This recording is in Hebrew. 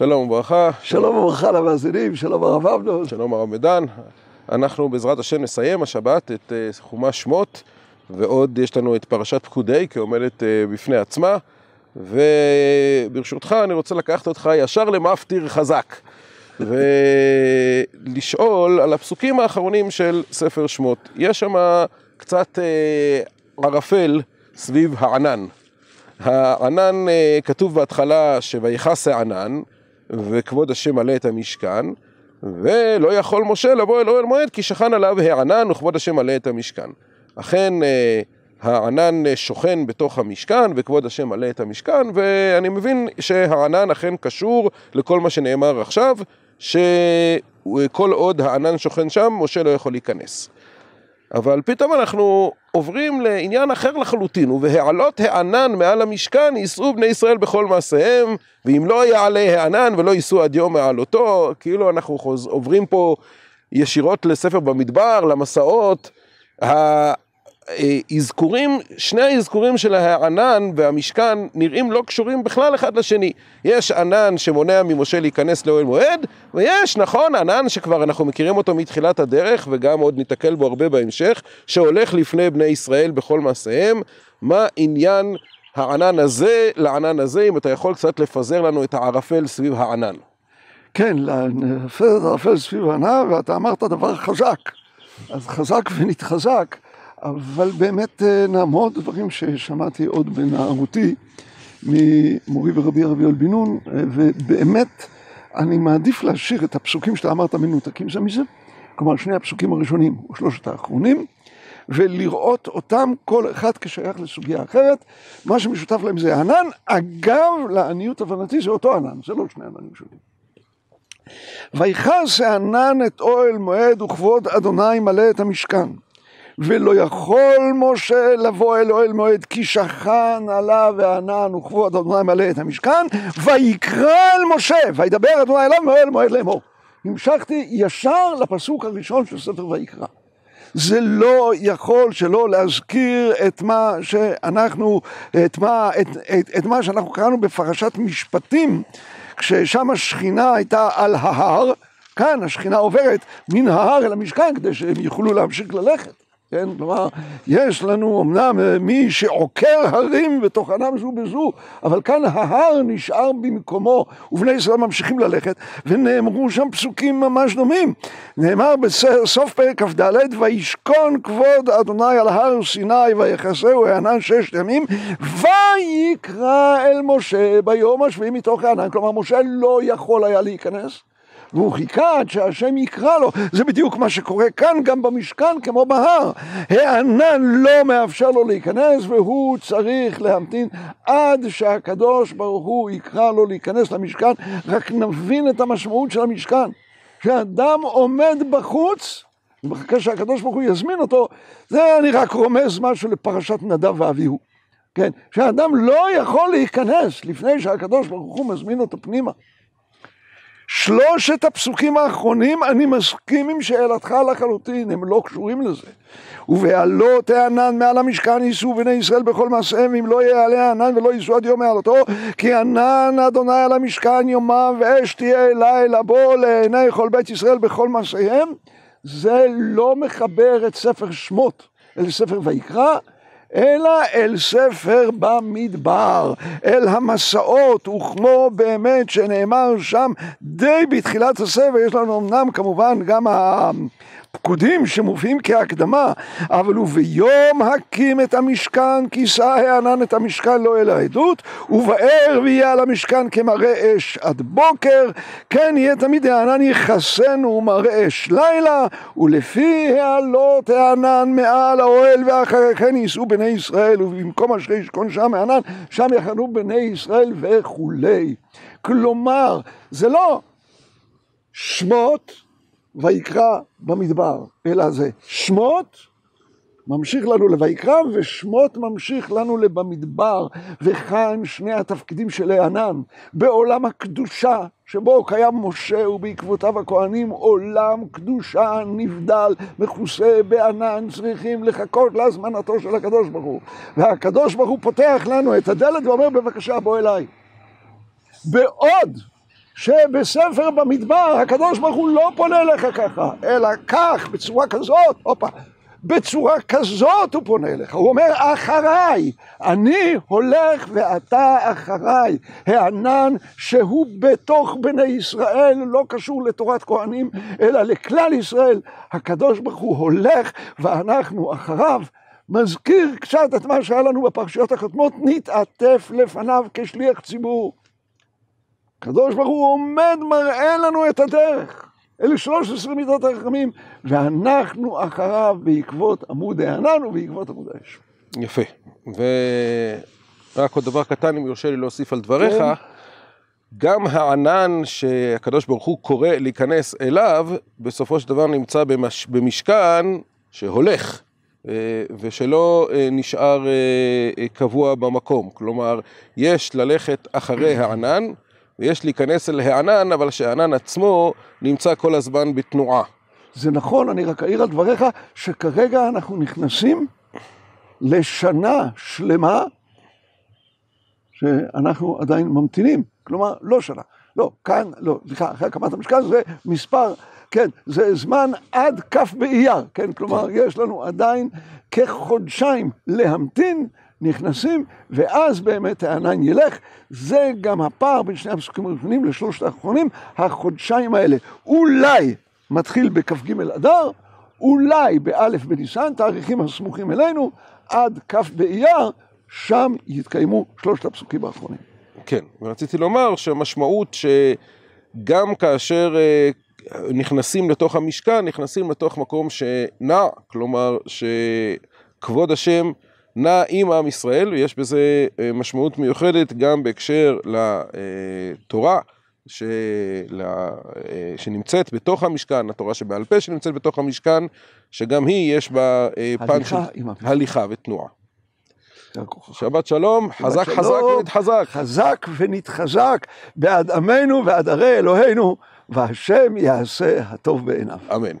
שלום וברכה. שלום וברכה למאזינים, שלום הרב עבדון. שלום הרב מדן. אנחנו בעזרת השם נסיים השבת את uh, חומש שמות, ועוד יש לנו את פרשת פקודי כעומדת uh, בפני עצמה, וברשותך אני רוצה לקחת אותך ישר למפטיר חזק, ולשאול על הפסוקים האחרונים של ספר שמות. יש שם קצת uh, ערפל סביב הענן. הענן uh, כתוב בהתחלה שויכס הענן, וכבוד השם מלא את המשכן, ולא יכול משה לבוא אל אוהל מועד כי שכן עליו הענן וכבוד השם מלא את המשכן. אכן אה, הענן שוכן בתוך המשכן וכבוד השם מלא את המשכן, ואני מבין שהענן אכן קשור לכל מה שנאמר עכשיו, שכל עוד הענן שוכן שם, משה לא יכול להיכנס. אבל פתאום אנחנו עוברים לעניין אחר לחלוטין, ובהעלות הענן מעל המשכן יישאו בני ישראל בכל מעשיהם, ואם לא יעלה הענן ולא יישאו עד יום מעלותו, כאילו אנחנו חוז... עוברים פה ישירות לספר במדבר, למסעות. האזכורים, שני האזכורים של הענן והמשכן נראים לא קשורים בכלל אחד לשני. יש ענן שמונע ממשה להיכנס לאוהל מועד, ויש, נכון, ענן שכבר אנחנו מכירים אותו מתחילת הדרך, וגם עוד ניתקל בו הרבה בהמשך, שהולך לפני בני ישראל בכל מעשיהם. מה עניין הענן הזה לענן הזה, אם אתה יכול קצת לפזר לנו את הערפל סביב הענן. כן, לפזר את הערפל סביב הענן, ואתה אמרת דבר חזק. אז חזק ונתחזק. אבל באמת נעמוד דברים ששמעתי עוד בנערותי ממורי ורבי רבי יואל בן נון, ובאמת אני מעדיף להשאיר את הפסוקים שאתה אמרת מנותקים זה מזה, כלומר שני הפסוקים הראשונים ושלושת האחרונים, ולראות אותם כל אחד כשייך לסוגיה אחרת. מה שמשותף להם זה ענן, אגב לעניות הבנתי זה אותו ענן, זה לא שני עננים שונים. ויכס הענן את אוהל מועד וכבוד אדוני מלא את המשכן. ולא יכול משה לבוא אל אוהל מועד כי שכן עליו הענן וכבוד אדוני מלא את המשכן ויקרא אל משה וידבר אדוני אליו מאוהל מועד לאמור. המשכתי ישר לפסוק הראשון של ספר ויקרא. זה לא יכול שלא להזכיר את מה שאנחנו, את מה, את, את, את מה שאנחנו קראנו בפרשת משפטים כששם השכינה הייתה על ההר, כאן השכינה עוברת מן ההר אל המשכן כדי שהם יוכלו להמשיך ללכת. כן, כלומר, יש לנו אמנם מי שעוקר הרים בתוכנם זו בזו, אבל כאן ההר נשאר במקומו, ובני ישראל ממשיכים ללכת, ונאמרו שם פסוקים ממש דומים. נאמר בסוף פרק כ"ד, וישכון כבוד אדוני על הר סיני, ויחסהו הענן ששת ימים, ויקרא אל משה ביום השביעי מתוך הענן. כלומר, משה לא יכול היה להיכנס. והוא חיכה עד שהשם יקרא לו. זה בדיוק מה שקורה כאן גם במשכן כמו בהר. הענן לא מאפשר לו להיכנס והוא צריך להמתין עד שהקדוש ברוך הוא יקרא לו להיכנס למשכן. רק נבין את המשמעות של המשכן. כשאדם עומד בחוץ ומחכה שהקדוש ברוך הוא יזמין אותו, זה אני רק רומז משהו לפרשת נדב ואביהו. כן, שהאדם לא יכול להיכנס לפני שהקדוש ברוך הוא מזמין אותו פנימה. שלושת הפסוקים האחרונים, אני מסכים עם שאלתך לחלוטין, הם לא קשורים לזה. ובעלות הענן מעל המשכן יישאו בני ישראל בכל מעשיהם, אם לא יעלה הענן ולא יישאו עד יום מעלתו, כי ענן אדוני על המשכן יומם, ואש תהיה לילה בו לעיני כל בית ישראל בכל מעשיהם. זה לא מחבר את ספר שמות אל ספר ויקרא, אלא אל ספר במדבר, אל המסעות, וכמו באמת שנאמר שם די בתחילת הספר, יש לנו אמנם כמובן גם הפקודים שמופיעים כהקדמה, אבל וביום הקים את המשכן, כיסה הענן את המשכן לא אל העדות, ובער ויהיה על המשכן כמראה אש עד בוקר, כן יהיה תמיד הענן יכסנו ומראה אש לילה, ולפי העלות הענן מעל האוהל ואחרי כן יישאו בני ישראל, ובמקום אשר ישכון שם הענן, שם יחנו בני ישראל וכולי. כלומר, זה לא שמות ויקרא במדבר, אלא זה שמות ממשיך לנו לויקרא, ושמות ממשיך לנו לבמדבר, וכאן שני התפקידים של הענן, בעולם הקדושה, שבו קיים משה ובעקבותיו הכהנים, עולם קדושה נבדל, מכוסה בענן, צריכים לחכות להזמנתו של הקדוש ברוך הוא. והקדוש ברוך הוא פותח לנו את הדלת ואומר, בבקשה, בוא אליי. בעוד שבספר במדבר הקדוש ברוך הוא לא פונה אליך ככה, אלא כך, בצורה כזאת, הופה, בצורה כזאת הוא פונה אליך, הוא אומר אחריי, אני הולך ואתה אחריי, הענן שהוא בתוך בני ישראל, לא קשור לתורת כהנים, אלא לכלל ישראל, הקדוש ברוך הוא הולך ואנחנו אחריו, מזכיר קצת את מה שהיה לנו בפרשיות הקודמות, נתעטף לפניו כשליח ציבור. הקדוש ברוך הוא עומד מראה לנו את הדרך. אלה 13 מידות הרחמים, ואנחנו אחריו בעקבות עמוד הענן ובעקבות עמוד האש. יפה. ורק עוד דבר קטן, אם יורשה לי להוסיף על דבריך, כן. גם הענן שהקדוש ברוך הוא קורא להיכנס אליו, בסופו של דבר נמצא במש... במשכן שהולך. אה, ושלא אה, נשאר אה, קבוע במקום. כלומר, יש ללכת אחרי הענן, ויש להיכנס אל הענן, אבל שהענן עצמו נמצא כל הזמן בתנועה. זה נכון, אני רק אעיר על דבריך, שכרגע אנחנו נכנסים לשנה שלמה שאנחנו עדיין ממתינים. כלומר, לא שנה. לא, כאן, לא, סליחה, אחרי הקמת המשכן זה מספר, כן, זה זמן עד כ' באייר, כן, כלומר, יש לנו עדיין כחודשיים להמתין נכנסים, ואז באמת הענן ילך. זה גם הפער בין שני הפסוקים הראשונים לשלושת האחרונים, החודשיים האלה. אולי מתחיל בכ"ג אדר, אולי באלף בניסן, תאריכים הסמוכים אלינו, עד כ' באייר, שם יתקיימו שלושת הפסוקים האחרונים. כן, ורציתי לומר שהמשמעות שגם כאשר אה, נכנסים לתוך המשכן, נכנסים לתוך מקום שנע, כלומר שכבוד השם נע עם עם ישראל, ויש בזה אה, משמעות מיוחדת גם בהקשר לתורה. של... אה, שנמצאת בתוך המשכן, התורה שבעל פה שנמצאת בתוך המשכן, שגם היא יש בה אה, פן של הליכה ותנועה. שבת שלום, חזק חזק ונתחזק. חזק ונתחזק בעד עמנו ועד ערי אלוהינו, והשם יעשה הטוב בעיניו. אמן.